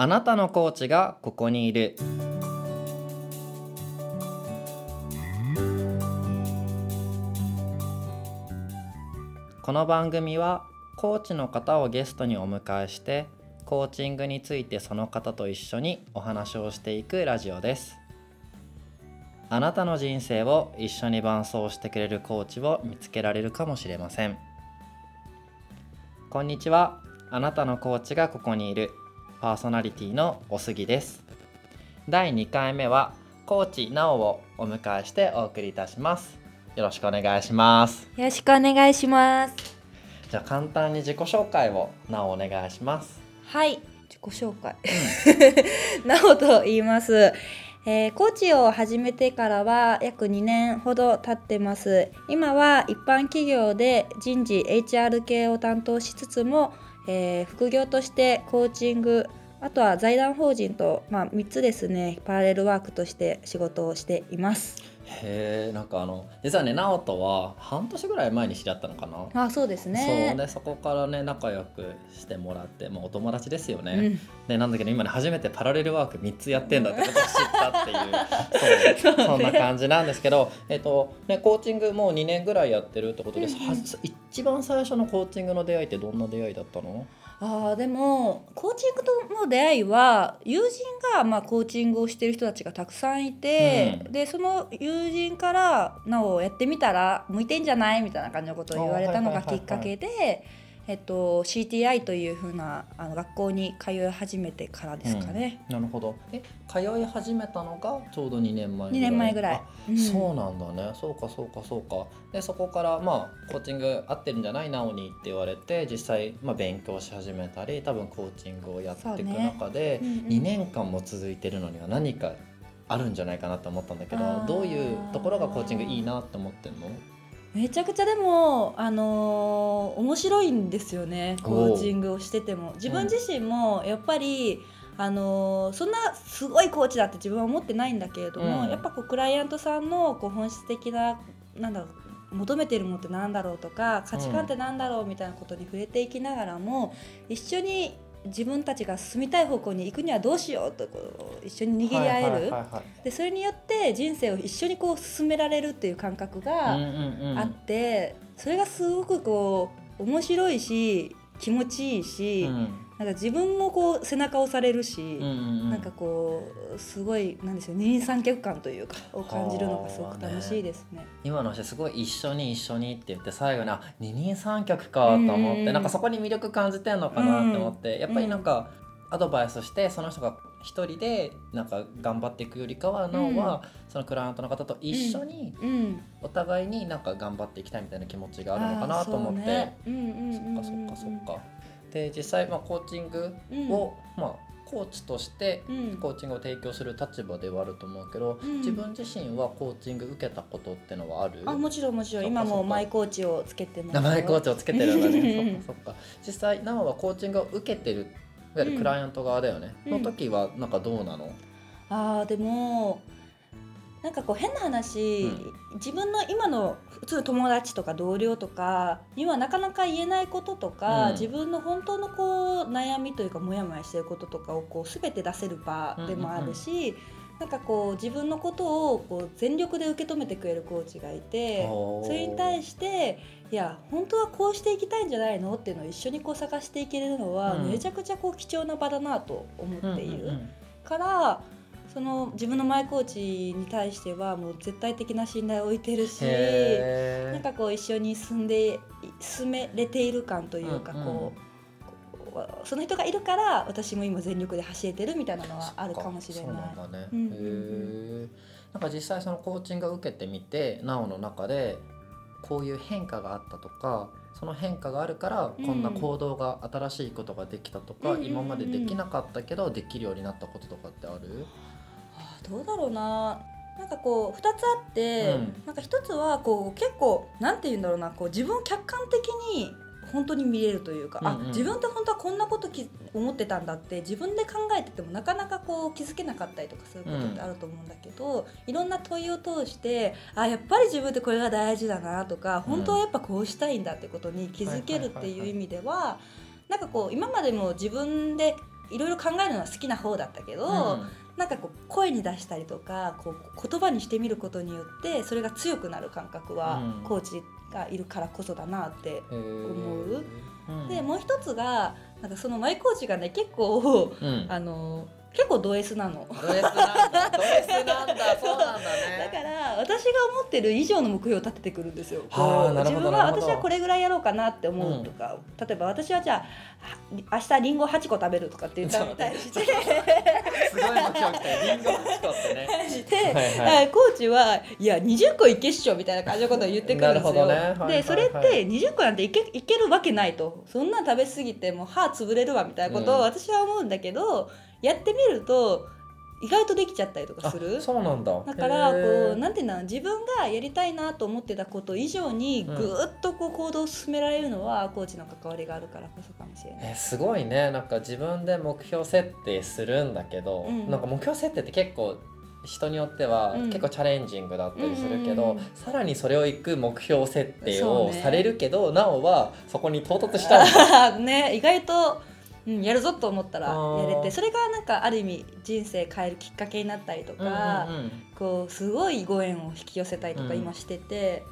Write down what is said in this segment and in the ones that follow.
あなたのコーチがここにいる。この番組はコーチの方をゲストにお迎えしてコーチングについてその方と一緒にお話をしていくラジオです。あなたの人生を一緒に伴走してくれるコーチを見つけられるかもしれません。こんにちは。あなたのコーチがここにいる。パーソナリティのおすぎです。第2回目はコーチなおをお迎えしてお送りいたします。よろしくお願いします。よろしくお願いします。じゃあ簡単に自己紹介をなおお願いします。はい。自己紹介。なおと言います。えー、コーチを始めてからは約2年ほど経ってます。今は一般企業で人事 HR 系を担当しつつも、えー、副業としてコーチングあとは財団法人と、まあ、3つですねパラレルワークとして仕事をしています。へえんかあの実はね直人は半年ぐらい前に知り合ったのかな。あそうですね。そうでそこからね仲良くしてもらってもうお友達ですよね、うん、でなんだけど今ね初めてパラレルワーク3つやってんだってことを知ったっていう そうそんな感じなんですけど、えっとね、コーチングもう2年ぐらいやってるってことです、うんうん、一番最初のコーチングの出会いってどんな出会いだったの？あでもコーチングとの出会いは友人がまあコーチングをしてる人たちがたくさんいて、うん、でその友人から「なおやってみたら向いてんじゃない?」みたいな感じのことを言われたのがきっかけで。えっと、CTI というふうなあの学校に通い始めてからですかね。うん、なるほど。え通い始めたのがちょうど2年前ぐらい？2年前ぐらい、うん、そうなんだね。そうかそうかそうか。でそこからまあコーチング合ってるんじゃない？なおにって言われて実際、まあ、勉強し始めたり多分コーチングをやっていく中で、ね。うんうん、2年間も続いてるのには何かあるんじゃないかなと思ったんだけどどういうところがコーチングいいなって思ってんの？めちゃくちゃでも、あのー、面白いんですよねコーチングをしてても。自分自身もやっぱり、うん、あのー、そんなすごいコーチだって自分は思ってないんだけれども、うん、やっぱこうクライアントさんのこう本質的ななんだろう求めてるものってなんだろうとか価値観ってなんだろうみたいなことに触れていきながらも、一緒に自分たちが進みたい方向に行くにはどうしようとこう一緒に握り合える。でそれによって人生を一緒にこう進められるっていう感覚があって、それがすごくこう面白いし気持ちいいし。うんなんか自分もこう背中を押されるし、うんうん、なんかこうすごいなんですよ二人三脚感というかを感じるのがすごく楽しいですね。ね。今の話すごい一緒に一緒にって言って最後にあ二人三脚かと思って、うんうん、なんかそこに魅力感じてんのかなって思って、うん、やっぱりなんかアドバイスしてその人が一人でなんか頑張っていくよりかはなおは、そのクライアントの方と一緒にお互いになんか頑張っていきたいみたいな気持ちがあるのかなと思って、そっかそっかそっか。で実際まあコーチングを、まあコーチとしてコーチングを提供する立場ではあると思うけど、うん、自分自身はコーチング受けたことってのはある？あもちろんもちろん。今もマイコーチをつけてますマイコーチをつけてるんだね。そっかそっか。実際生はコーチングを受けてるいわゆるクライアント側だよね、うん、の時はなんかどうなの、あでもなんかこう変な話、うん、自分の今の普通友達とか同僚とかにはなかなか言えないこととか、うん、自分の本当のこう悩みというかモヤモヤしてることとかをこう全て出せる場でもあるし、うん。うんうん、なんかこう自分のことをこう全力で受け止めてくれるコーチがいてそれに対していや本当はこうしていきたいんじゃないのっていうのを一緒にこう探していけるのは、めちゃくちゃこう貴重な場だなと思っている。うんうんうん、からその自分のマイコーチに対してはもう絶対的な信頼を置いてるしなんかこう一緒に住んで進めれている感というかこう、うん。うん、その人がいるから私も今全力で走れてるみたいなのはあるかもしれない。なんだね、うんうん、なんか実際そのコーチングを受けてみてなおの中でこういう変化があったとかその変化があるからこんな行動が新しいことができたとか、うん、今までできなかったけどできるようになったこととかってある、どうだろうな。なんかこう2つあって、うん、なんか1つはこう結構なんて言うんだろうな。こう自分を客観的に本当に見れるというか、うんうん、あ自分って本当はこんなことき思ってたんだって自分で考えててもなかなかこう気づけなかったりとかすることってあると思うんだけど、うん、いろんな問いを通してあやっぱり自分ってこれが大事だなとか、本当はやっぱこうしたいんだってことに気づけるっていう意味ではなんかこう今までも自分でいろいろ考えるのは好きな方だったけど、うんなんかこう声に出したりとかこう言葉にしてみることによってそれが強くなる感覚は、うん。コーチがいるからこそだなって。思う。うん。でもう一つがなんかそのマイコーチがね結構うん。あの結構ド S なの。ド S なんだ。ド S なんだ。そうなんだだねから私が思ってる以上の目標を立ててくるんですよ。はあ自分は私はこれぐらいやろうかなって思うとか、例えば私はじゃああ明日リンゴ8個食べるとかって言ったのに対してすごい目標来たリンゴ8個ってね。して、はいはい。あコーチはいや20個いけっしょみたいな感じのことを言ってくるんですよ。ね。はいはいはいでそれって20個なんていけいけるわけないと。そんなん食べ過ぎてもう歯潰れるわみたいなことうん。を私は思うんだけど、やってみると意外とできちゃったりとかあする？そうなんだ。だからこうなんていうの自分がやりたいなと思ってたこと以上にうん。ぐーっとこう行動を進められるのはコーチの関わりがあるからこそかもしれない。えすごいね。なんか自分で目標設定するんだけど、うん。なんか目標設定って結構人によってはうん。結構チャレンジングだったりするけど、うんうんうんさらにそれをいく目標設定をされるけど、なおはそこに到達したんだ ね意外と、うん、やるぞと思ったらやれてそれがなんかある意味人生変えるきっかけになったりとか、うんうんうんこうすごいご縁を引き寄せたりとかうん。今してて、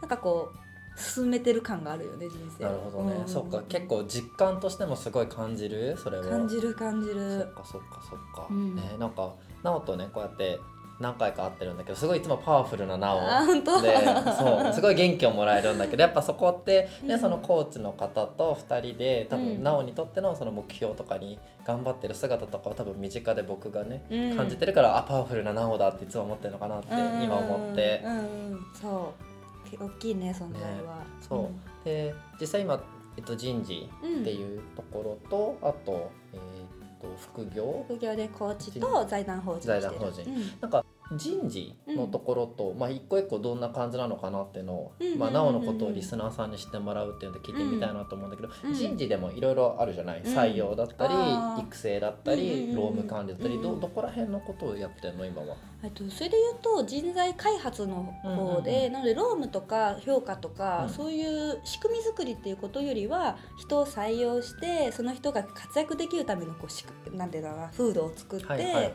なんかこう進めてる感があるよね人生。なるほどね、うんそっか。結構実感としてもすごい感じる？それを感じる感じそるっかそっかそっか、うん。ねなんか直とねこうやって何回か会ってるんだけどすごいいつもパワフルな直あ本当？でそう。すごい元気をもらえるんだけどやっぱそこって、ねうん。そのコーチの方と2人で多うん。分直にとってのその目標とかに頑張ってる姿とかを多分身近で僕がね、うん。感じてるからあパワフルな直だっていつも思ってるのかなって今思って。うんうんうん。そう。大きいね存在は、そう。で実際今、えっと、人事うんっていうところと、あと,、えーっと副業？副業でコーチと財団法人財団法人。うん。なんか人事のところと、まあ一個一個どんな感じなのかなっていうのを、うん。うんうんうんまあ、なおのことをリスナーさんに知ってもらうっていうので聞いてみたいなと思うんだけど、うん。人事でもいろいろあるじゃない、ん。採用だったり育成だったり、うんうんうん労務管理だったり、うんどどこら辺のことをやってんの？今は。えっと、それで言うと人材開発の方で、うんうんうん。なので労務とか評価とか、うん。そういう仕組み作りっていうことよりは人を採用してその人が活躍できるためのこうしくなんていうんだろうな風土を作って。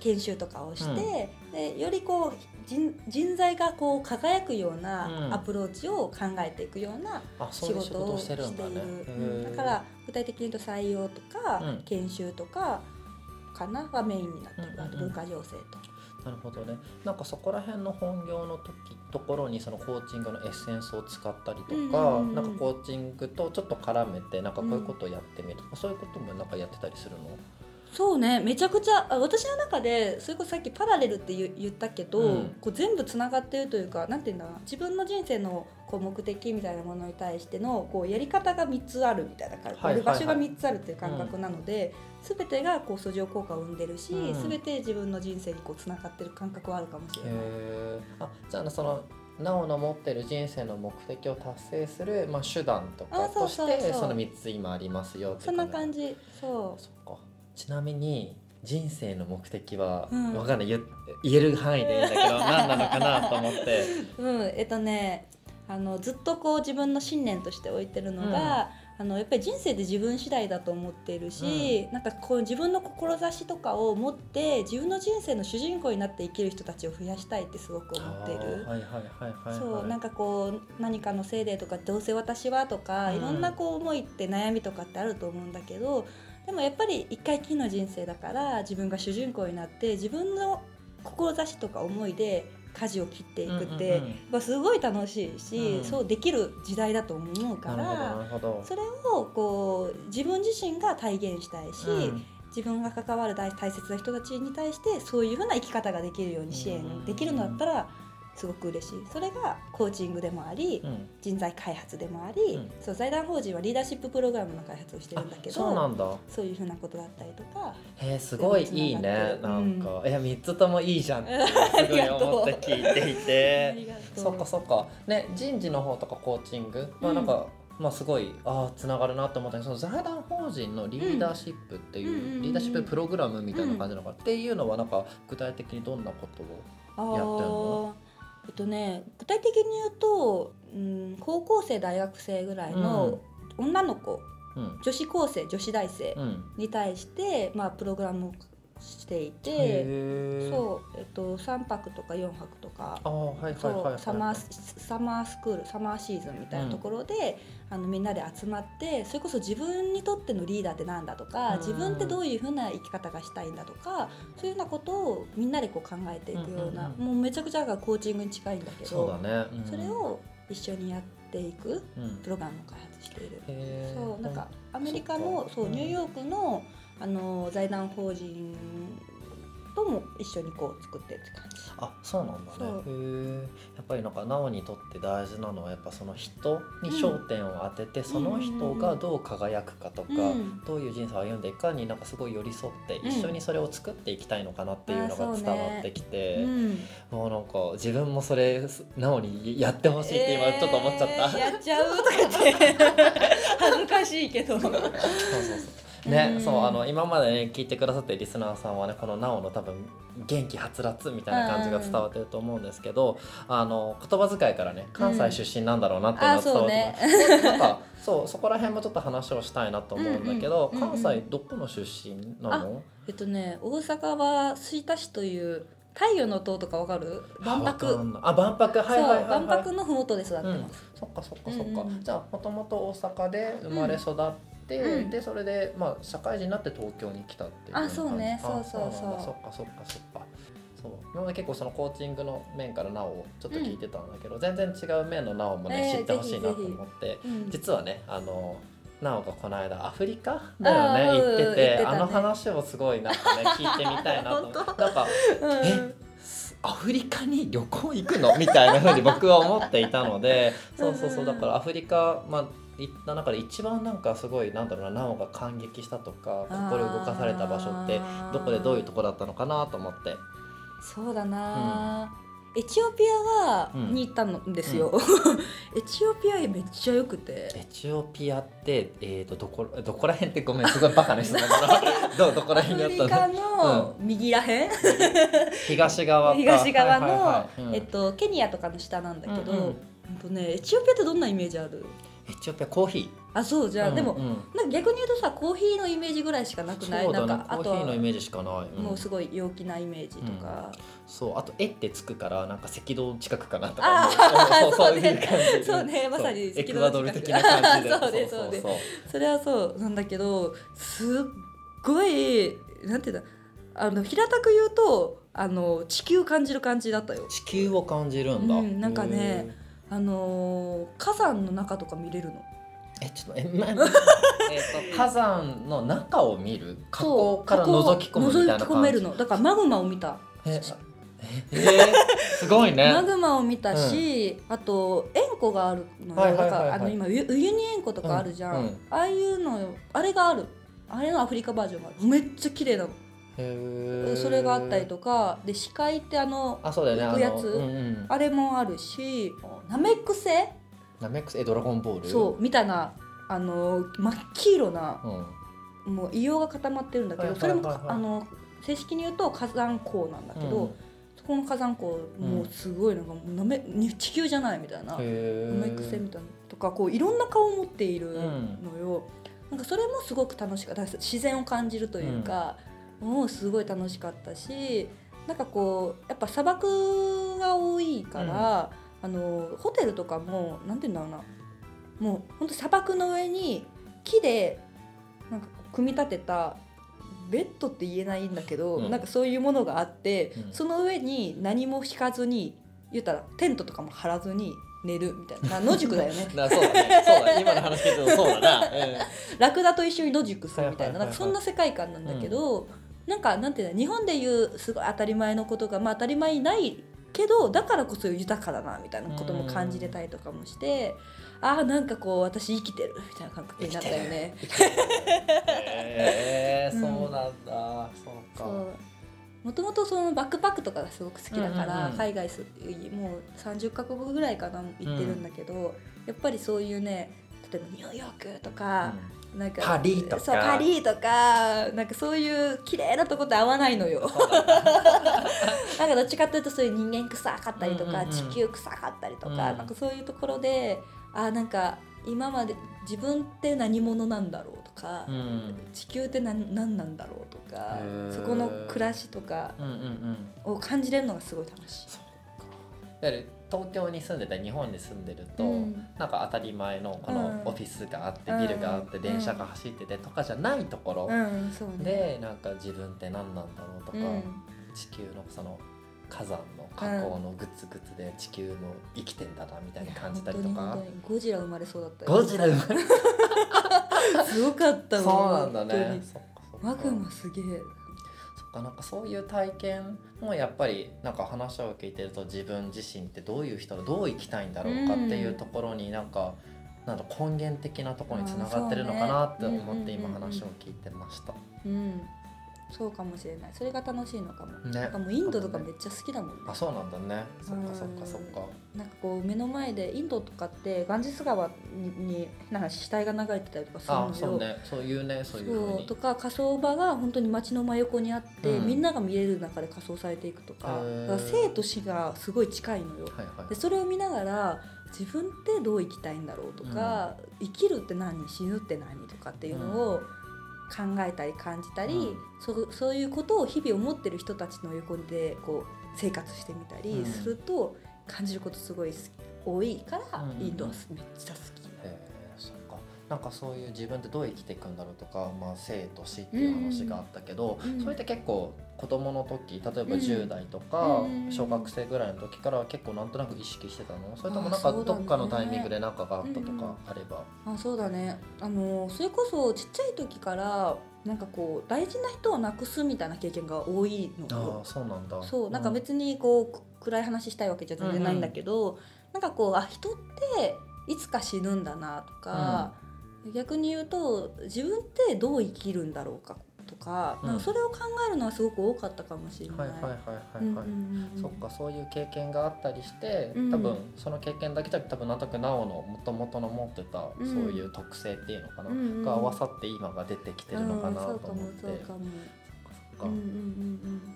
研修とかをして、でよりこう人人材がこう輝くよううんなアプローチを考えていくような仕事をしててる。うんへーだから具体的に言うと採用とか、うん研修とかかな？がメインになってる、文化情勢と。なるほどね。なんかそこら辺の本業の時ところにそのコーチングのエッセンスを使ったりとか、うんうんうんなんかコーチングとちょっと絡めてなんかこういうことをやってみるとか、そういうこともなんかやってたりするの？そうねめちゃくちゃあ私の中でそれこそさっきパラレルって言言ったけど、うん。こう全部つながってるというかなんていうんだ自分の人生のこう目的みたいなものに対してのこうやり方が3つあるみたいな感じ、はいはいはい。場所が3つあるっていう感覚なので、全てがこう相乗効果を生んでるし、うん。全て自分の人生にこうつながってる感覚はあるかもしれない。あじゃあそのなおの持ってる人生の目的を達成する、まあ、手段とかあそうとしそうそう。てその3つ今ありますよってそんな感じ。じそそっかちなみに人生の目的は、うん。わかんない言言える範囲でいいんだけど何なのかなと思って。う、うん、えっとねあのずっとこう自分の信念として置いてるのが、あのやっぱり人生で自分次第だと思っているし、なんかこう自分の志とかを持って自分の人生の主人公になって生きる人たちを増やしたいってすごく思っている。あーはいはいはいはいはい。そうなんかこう何かのせいでとかどうせ私はとか、うん。いろんなこう思いって悩みとかってあると思うんだけどでもやっぱり一回きりの人生だから自分が主人公になって自分の志とか思いで舵を切っていくって、うんうんすごい楽しいし、うん。そうできる時代だと思うからそれをこう自分自身が体現したいし、うん。自分が関わる大大切な人たちに対してそういうふうな生き方ができるように支援できるのだったらすごく嬉しい。それがコーチングでもあり、うん。人材開発でもあり、うん。そう財団法人はリーダーシッププログラムの開発をしてるんだけあどそうなんだ。そういうふうなことだったりとかへえすごいいいねながってるなんか、いや3つともいいじゃんって あすごい思って聞いていあてそっかそっか。ね人事の方とかコーチングまあなんか、まあすごいああつながるなと思ったけどその財団法人のリーダーシップっていう、うんうんうんうん。リーダーシッププログラムみたいな感じなのか、っていうのはなんか具体的にどんなことをあやってんの？ーえっとね具体的に言うと、うん、高校生大学生ぐらいの女の子うん。女子高生女子大生うん。に対して、まあ、プログラムをしていてそう、えっと、3泊とか4泊とかサマーサマースクールサマーシーズンみたいなところで、あのみんなで集まってそれこそ自分にとってのリーダーってなんだとか、うん。自分ってどういうふうな生き方がしたいんだとかそういうようなことをみんなでこう考えていくような、うんうんもうめちゃくちゃがコーチングに近いんだけそうどだね、うん。それを一緒にやっていくうんプログラムを開発している。へー。そうなんかアメリカのそうニューヨークのあの財団法人とも一緒にこう作ってるって感じ。あそうなんだね。そへえやっぱりなんかなおにとって大事なのはやっぱその人に焦点を当てて、その人がどう輝くかとか、うん。どういう人生を歩んでいくかになんかすごい寄り添って、うん一緒にそれを作っていきたいのかなっていうのが伝わってきて、うん。もうなんか自分もそれなおにやってほしいって今ちょっと思っちゃった。えーやっちゃうとか言って。恥ずかしいけど。そうそうそうね、うん。そうあの今までね聞いてくださってるリスナーさんはねこのなおの多分元気はつらつみたいな感じが伝わってると思うんですけど、あの言葉遣いからね関西出身なんだろうなっていうのは伝わってます、なんかそうそこら辺もちょっと話をしたいなと思うんだけど、うんうんうんうん。関西どこの出身なの？えっとね大阪は吹田市という太陽の塔とかわかる？万博。あ万博。はいはいはい、万博のふもとで育ってます、そっかそっかそっか、うん。うんじゃあもともと大阪で生まれ育って、うん。でそれでまあ社会人になって東京に来たっていうあそうね。あそうそうそう。そっかそっかそっか。そう。今まで結構そのコーチングの面からなおをちょっと聞いてたんだけど、全然違う面のなおもね、えー知ってほしいなと思って。うん。実はねあのなおがこの間アフリカ？だよね行ってて。ね。あの話をすごいなんかね 聞いてみたいなと。思って本なんかうん。え？アフリカに旅行行くの？みたいな風に僕は思っていたので。そうそうそう。だからアフリカまあ行った中で一番なんかすごいなんだろうななおが感激したとか心動かされた場所ってどこでどういうとこだったのかなと思って。そうだな、エチオピアが、うんに行ったんですよ、エチオピアめっちゃ良くて。エチオピアって、えー、とどこどこら辺ってごめんすごいバカな質問だな どどこら辺にあったの？の右らへん、東側か。東側の、はいはいはいうん。えっと、ケニアとかの下なんだけど、うん。うんとね、エチオピアってどんなイメージある？エチオピアコーヒあそうじゃあ、ーでもうん。うんなんか逆に言うとさコーヒーのイメージぐらいしかなくない？そうだね。なんかあとはコーヒーのイメージしかない、うん。もうすごい陽気なイメージとか、そうあと「え」ってつくからなんか赤道近くかなとあかー そうねじ。そうね。まさにそう。エク赤道近く。アドル的な感じで。そうねそうね。それはそうなんだけどすっごいなんていうんだ？あの平たく言うとあの地球感じる感じだったよ。地球を感じるんだ、うんなんかねあのー火山の中とか見れるの？えちょっとえ、ま、えっと火山の中を見る火口から覗き込むみたいな覗き込めるの。だからマグマを見た。えええーすごいね。マグマを見たし、あと塩湖があるのよ、はいはいはいはい。なんかあの今ウユウユニ塩湖とかあるじゃん、うんうん。ああいうのあれがある。あれのアフリカバージョンがある。めっちゃ綺麗なの、それがあったりとかで視界ってあのあそうだよね。行くやつうんうんあれもあるしナメック星ナメックスえドラゴンボール？そうみたいなあの真っ黄色なうん。もう硫黄が固まってるんだけど、はいそれもはいあの正式に言うと火山口なんだけど、うん。そこの火山口もうすごいなんかもうなめ地球じゃないみたいな。へナメック星みたいなのとかこういろんな顔を持っているうん。のよ、なんかそれもすごく楽しかった。自然を感じるというか、もうすごい楽しかったしなんかこうやっぱ砂漠が多いから、あのホテルとかもなんて言うんだろうな。もうほんと砂漠の上に木でなんか組み立てたベッドって言えないんだけど、うん。なんかそういうものがあって、うん。その上に何も引かずに言ったらテントとかも張らずに寝るみたいな。野宿だよね。なそうだね。そうだ。今の話聞いてるとそうだな、うん。ラクダと一緒に野宿するみたいな。なんかそんな世界観なんだけど、なんかなんていうの日本でいうすごい当たり前のことがまあ当たり前にないけどだからこそ豊かだなみたいなことも感じれたりとかもして、ああなんかこう私生きてるみたいな感覚になったよね。へえ うん。そうなんだ。そうか。そう。もともとそのバックパックとかがすごく好きだから、うんうんうん。海外すもう30カ国ぐらいかな行ってるんだけど、やっぱりそういうね例えばニューヨークとか、なんかパリとか。そうパリとかなんかそういう綺麗なとこって合わないのよ。なんかどっちかっていうとそういう人間臭かったりとか、うんうんうん。地球臭かったりとか、うん。なんかそういうところであーなんか今まで自分って何者なんだろうとか、うん。地球って何何なんだろうとかそこの暮らしとかうんうんうん。を感じれるのがすごい楽しい。いわゆる東京に住んでたり日本に住んでると、うん。なんか当たり前のこうん。のオフィスがあって、うん。ビルがあってうん電車が走っててとかじゃないところうん、そうなんか自分って何なんだろうとか、うん。地球のその火山の火口のグツグツで地球の生きてんだなみたいに感じたりとかゴジラ生まれそうだったよ。ゴジラ生まれ すごかったもん。そうなんだね。マグマすげえかなんかそういう体験もやっぱりなんか話を聞いてると自分自身ってどういう人どう生きたいんだろうかっていうところになんか、なんだ根源的なところにつながってるのかなって思って今話を聞いてました。うんそうかもしれない。それが楽しいのかも、ね。なんかもうインドとかめっちゃ好きだもんね。あそうなんだね。そっかそっかそっか。なんかこう目の前でインドとかってガンジス川にな話死体が流れてたりとかするのよ。あそうね。そういうねそういうそう。と。か火葬場が本当に街の真横にあって、うん。みんなが見れる中で火葬されていくとか。だから生と死がすごい近いのよ。はいはい。で。それを見ながら自分ってどう生きたいんだろうとか、生きるって何？死ぬって何？とかっていうのを考えたり感じたり、うん。そそういうことを日々思ってる人たちの横でこう生活してみたりうん。すると感じることすごい多いから、インドはめっちゃ好き。なんかそういう自分ってどう生きていくんだろうとか、まあ、生と死っていう話があったけど、うん。それって結構子供の時例えばうん。10代とか、うん。小学生ぐらいの時から結構なんとなく意識してたの？それともあなんかどっかのタイミングで何かがあったとうんうんかあれば、あそうだね。あのそれこそちっちゃい時からなんかこう大事な人を亡くすみたいな経験が多いの。あそうなんだ。そうなんか別にこうく暗い話したいわけじゃ全然ないんだけど、なんかこうあ人っていつか死ぬんだなとか、逆に言うと自分ってどう生きるんだろうかとか,、うん。かそれを考えるのはすごく多かったかもしれない。はいはいはいはいはい、うんうんうんそっかそういう経験があったりして、うん。多分その経験だけじゃ多分なんとなくなおのもともとの持ってたうん。そういう特性っていうのかな、うんうんが合わさって今が出てきてるのかなと思って、そう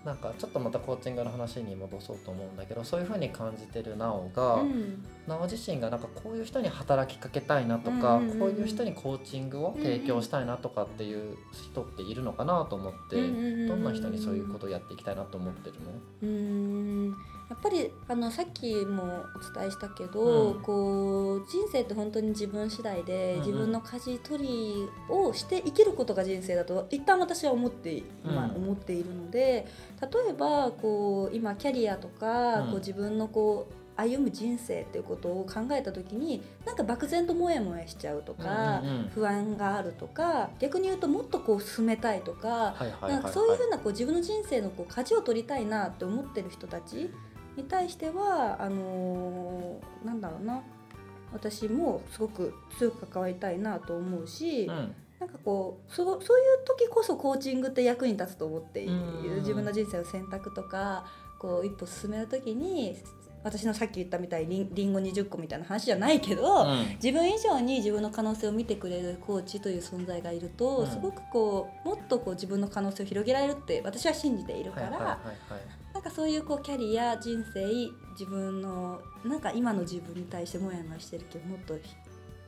なんかちょっとまたコーチングの話に戻そうと思うんだけどそういうふうに感じてるなおが、うんうんなお自身がなんかこういう人に働きかけたいなとか、うんうんうん。うんこういう人にコーチングを提供したいなとかっていう人っているのかなと思って、うんうんうんうん。どんな人にそういうことをやっていきたいなと思ってるの？うーん。やっぱりあのさっきもお伝えしたけど、うん。こう人生って本当に自分次第で、うんうん。自分の舵取りをして生きることが人生だと一旦私は思って今うん。思っているので例えばこう今キャリアとか、うん。こう自分のこう歩む人生っていうことを考えた時になんか漠然とモヤモヤしちゃうとか、うんうんうん。不安があるとか逆に言うともっとこう進めたいとか、なんかそういうふうなこう自分の人生のこう舵を取りたいなって思ってる人たちに対してはあのーなんだろうな。私もすごく強く関わりたいなと思うし、うん。なんかこうそそういう時こそコーチングって役に立つと思っている。うん。自分の人生の選択とかこう一歩進める時に私のさっき言ったみたいにりんご20個みたいな話じゃないけど、うん。自分以上に自分の可能性を見てくれるコーチという存在がいると、うん。すごくこうもっとこう自分の可能性を広げられるって私は信じているから、なんかそういうこうキャリア人生自分のなんか今の自分に対してモヤモヤしてるけどもっと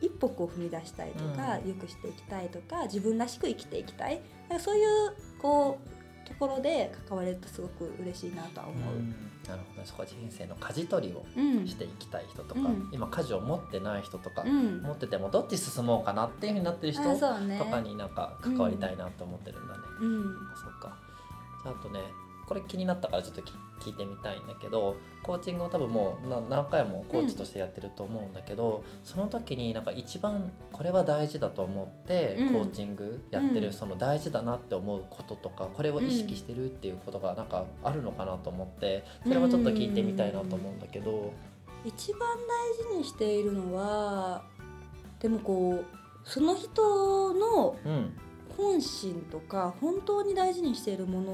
一歩こう踏み出したいとか、うん。良くしていきたいとか自分らしく生きていきたい。なんかそういうこうところで関われるとすごく嬉しいなとは思う。うん。なるほどそこは人生の舵取りをうん。していきたい人とか、うん。今舵を持ってない人とか、うん。持っててもどっち進もうかなっていうふうになってる人とかになんか関わりたいなと思ってるんだね。うん。あそっか。じゃああとねこれ気になったからちょっとき聞いてみたいんだけどコーチングを多分もうな何回もコーチとしてやってると思うんだけど、その時になんか一番これは大事だと思ってうん。コーチングやってる、うん。その大事だなって思うこととかこれを意識してるっていうことがなんかあるのかなと思ってそれもちょっと聞いてみたいなと思うんだけど。一番大事にしているのはでもこうその人のうん。本心とか本当に大事にしているもの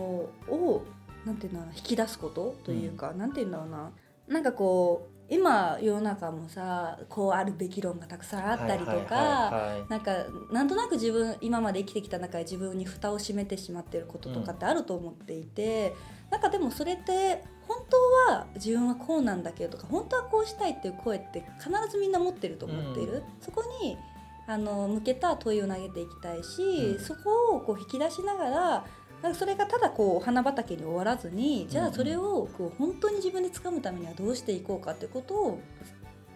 をなんていうんだろうな引き出すことというか、なんていうんだろうな。なんかこう今世の中もさこうあるべき論がたくさんあったりとかなんかなんとなく自分今まで生きてきた中で自分に蓋を閉めてしまってることとかってあると思っていて、なんかでもそれって本当は自分はこうなんだけどとか本当はこうしたいっていう声って必ずみんな持ってると思っている、うん。そこにあの向けた問いを投げていきたいし、うん。そこをこう引き出しながらなんかそれがただこうお花畑に終わらずにじゃあそれをこう本当に自分で掴むためにはどうしていこうかってことを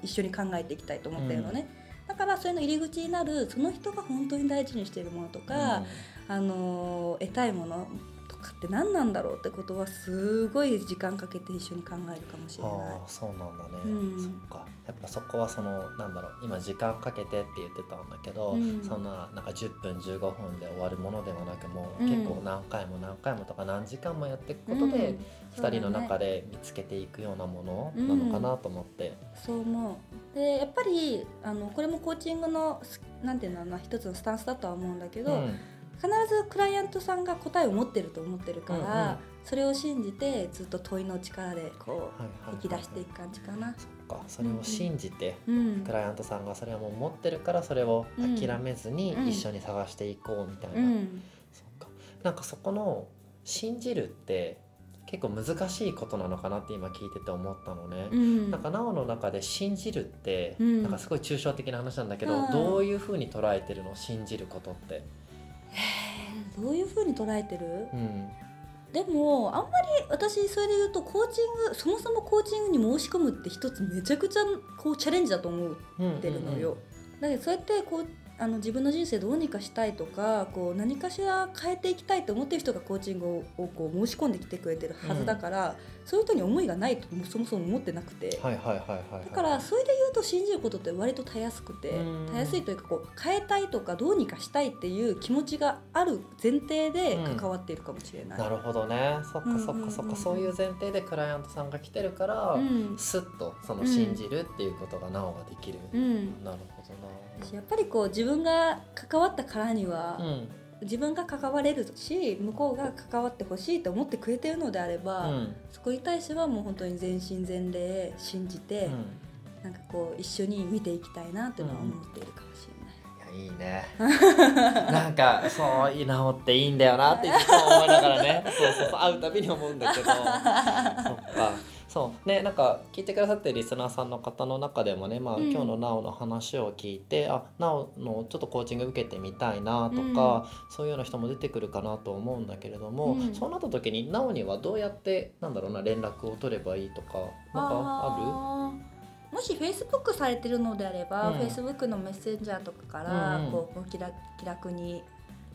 一緒に考えていきたいと思ってるのね、だからそれの入り口になるその人が本当に大事にしているものとか、あの得たいものとかって何なんだろうってことはすごい時間かけて一緒に考えるかもしれない。そうなんだね、うん。そっかそこはそのなんだろう今時間かけてって言ってたんだけど、うん。そんななんか10分15分で終わるものではなくもう、うん。結構何回も何回もとか何時間もやっていくことで、うん。2人の中でで見つけていくようなものなのかなと思って、そう思う。でやっぱりあのこれもコーチングのすなんていうのかな一つのスタンスだとは思うんだけど、うん。必ずクライアントさんが答えを持ってると思ってるから、うんうん。それを信じてずっと問いの力でこはいはいはう引き出していく感じかな。そっかそれを信じて、うんクライアントさんがそれはもう持ってるからそれを諦めずにうん。一緒に探していこうみたいな、うん。そっか。なんかそこの信じるって結構難しいことなのかなって今聞いてて思ったのね。うん。なんかなおの中で信じるって、うん。なんかすごい抽象的な話なんだけど、うん。どういうふうに捉えてるの？信じることって。どういう風に捉えてる？うんでもあんまり私それで言うとコーチングそもそもコーチングに申し込むって一つめちゃくちゃこうチャレンジだと思ううんってるのよ。だけどそうやってこうあの自分の人生どうにかしたいとかこう何かしら変えていきたいと思ってる人がコーチングををこう申し込んできてくれてるはずだから、そういう人に思いがないともそもそも思ってなくて。だからそれで言うと信じることって割とたやすくてうん。たやすいというかこう変えたいとかどうにかしたいっていう気持ちがある前提で関わっているかもしれない。なるほどね。そっかそっうんうんうんうん。かそっか、そういう前提でクライアントさんが来てるから、うん。スッとその信じるっていうことがなおができる。うん、なるほどやっぱりこう自分が関わったからには、な。うん。自分が関われるし向こうが関わってほしいと思ってくれてるのであれば、うん。そこに対してはもう本当に全身全霊信じて、うん。なんかこう一緒に見ていきたいなっていうのは思っているかもしれない。いやいいね。なんかそういい直っていいんだよなっていつも思いながらね。そうそうそう会うたびに思うんだけど。そっかそう。ねなんか聞いてくださってるリスナーさんの方の中でもね、まあうん。今日のなおの話を聞いてあなおのちょっとコーチング受けてみたいなとか、そういうような人も出てくるかなと思うんだけれども、うん。そうなった時になおにはどうやってなんだろうな連絡を取ればいいとかなんかああー。もしフェイスブックされてるのであれば、うん。フェイスブックのメッセンジャーとかから、うんうん。こう気楽気楽に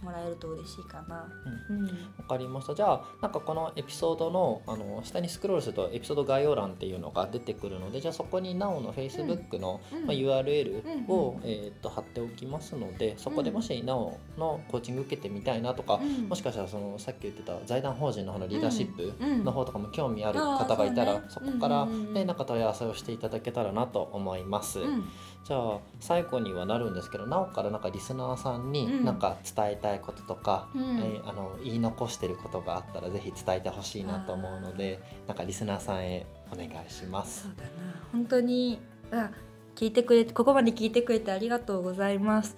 もらえると嬉しいかな。うん。わかりました。じゃあなんかこのエピソードのあの下にスクロールするとエピソード概要欄っていうのが出てくるのでじゃあそこになおの Facebook の、うん。まあ、URL を、うんえー、と貼っておきますのでそこでもしなおのコーチング受けてみたいなとか、うん。もしかしたらそのさっき言ってた財団法人の方のリーダーシップうん。の方とかも興味ある方がいたら、そうね。そこから、うんうんうん。ねなんか問い合わせをしていただけたらなと思います。うんじゃあ最後にはなるんですけどなおからなんかリスナーさんにうん。なんか伝えたいこととか、うん。えーあの言い残してることがあったらぜひ伝えてほしいなと思うのでなんかリスナーさんへお願いします。そ。うだな。本当にあ聞いてくれてここまで聞いてくれてありがとうございます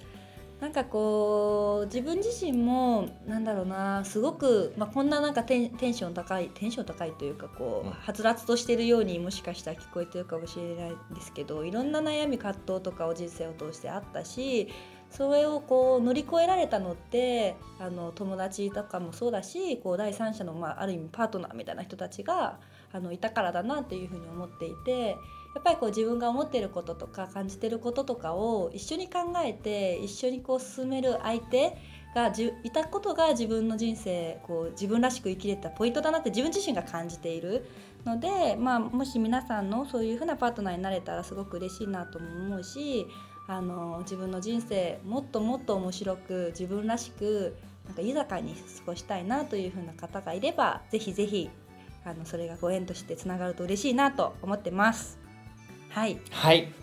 なんかこう自分自身もなんだろうなすごく、まあ、こんななんかテンテンション高いテンション高いというかこう、うん。はつらつとしてるようにもしかしたら聞こえてるかもしれないんですけどいろんな悩み葛藤とかを人生を通してあったしそれをこう乗り越えられたのってあの友達とかもそうだしこう第三者の、まあ、ある意味パートナーみたいな人たちがあのいたからだなっていうふうに思っていてやっぱりこう自分が思ってることとか感じてることとかを一緒に考えて一緒にこう進める相手がいたことが自分の人生こう自分らしく生きれたポイントだなって自分自身が感じているので、まあ、もし皆さんのそういうふうなパートナーになれたらすごく嬉しいなとも思うしあの自分の人生もっともっと面白く自分らしくなんか豊かに過ごしたいなというふうな方がいればぜひぜひあのそれがご縁としてつながると嬉しいなと思ってます。はい、はい。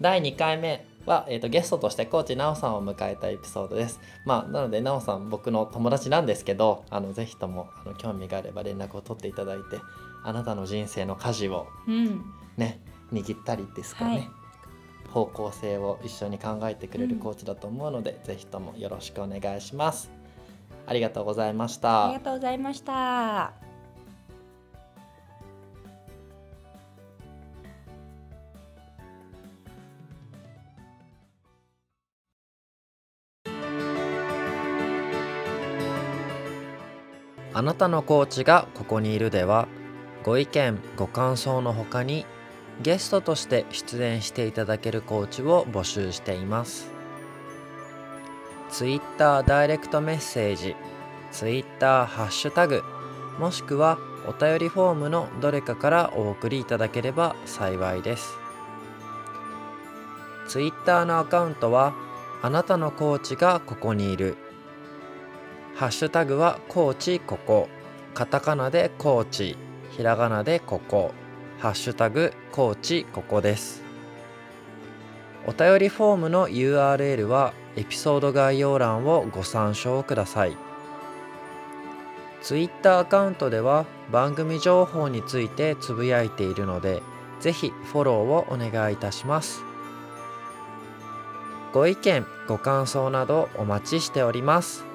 第2回目は、えー、とゲストとしてコーチなおさんを迎えたエピソードです。まあ、なのでなおさん僕の友達なんですけどあのぜひともあの興味があれば連絡を取っていただいてあなたの人生の舵をうん、ね握ったりですかね、はい。方向性を一緒に考えてくれるコーチだと思うので、ぜひともよろしくお願いします。ありがとうございました。ありがとうございました。あなたのコーチがここにいるではご意見ご感想のほかにゲストとして出演していただけるコーチを募集しています。Twitter ダイレクトメッセージ Twitter ハッシュタグもしくはお便りフォームのどれかからお送りいただければ幸いです。Twitter のアカウントはあなたのコーチがここにいるハッシュタグはコーチここ。カタカナでコーチ。ひらがなでここ。ハッシュタグコーチここです。お便りフォームの URL はエピソード概要欄をご参照ください。Twitter アカウントでは番組情報についてつぶやいているのでぜひフォローをお願いいたします。ご意見ご感想などお待ちしております。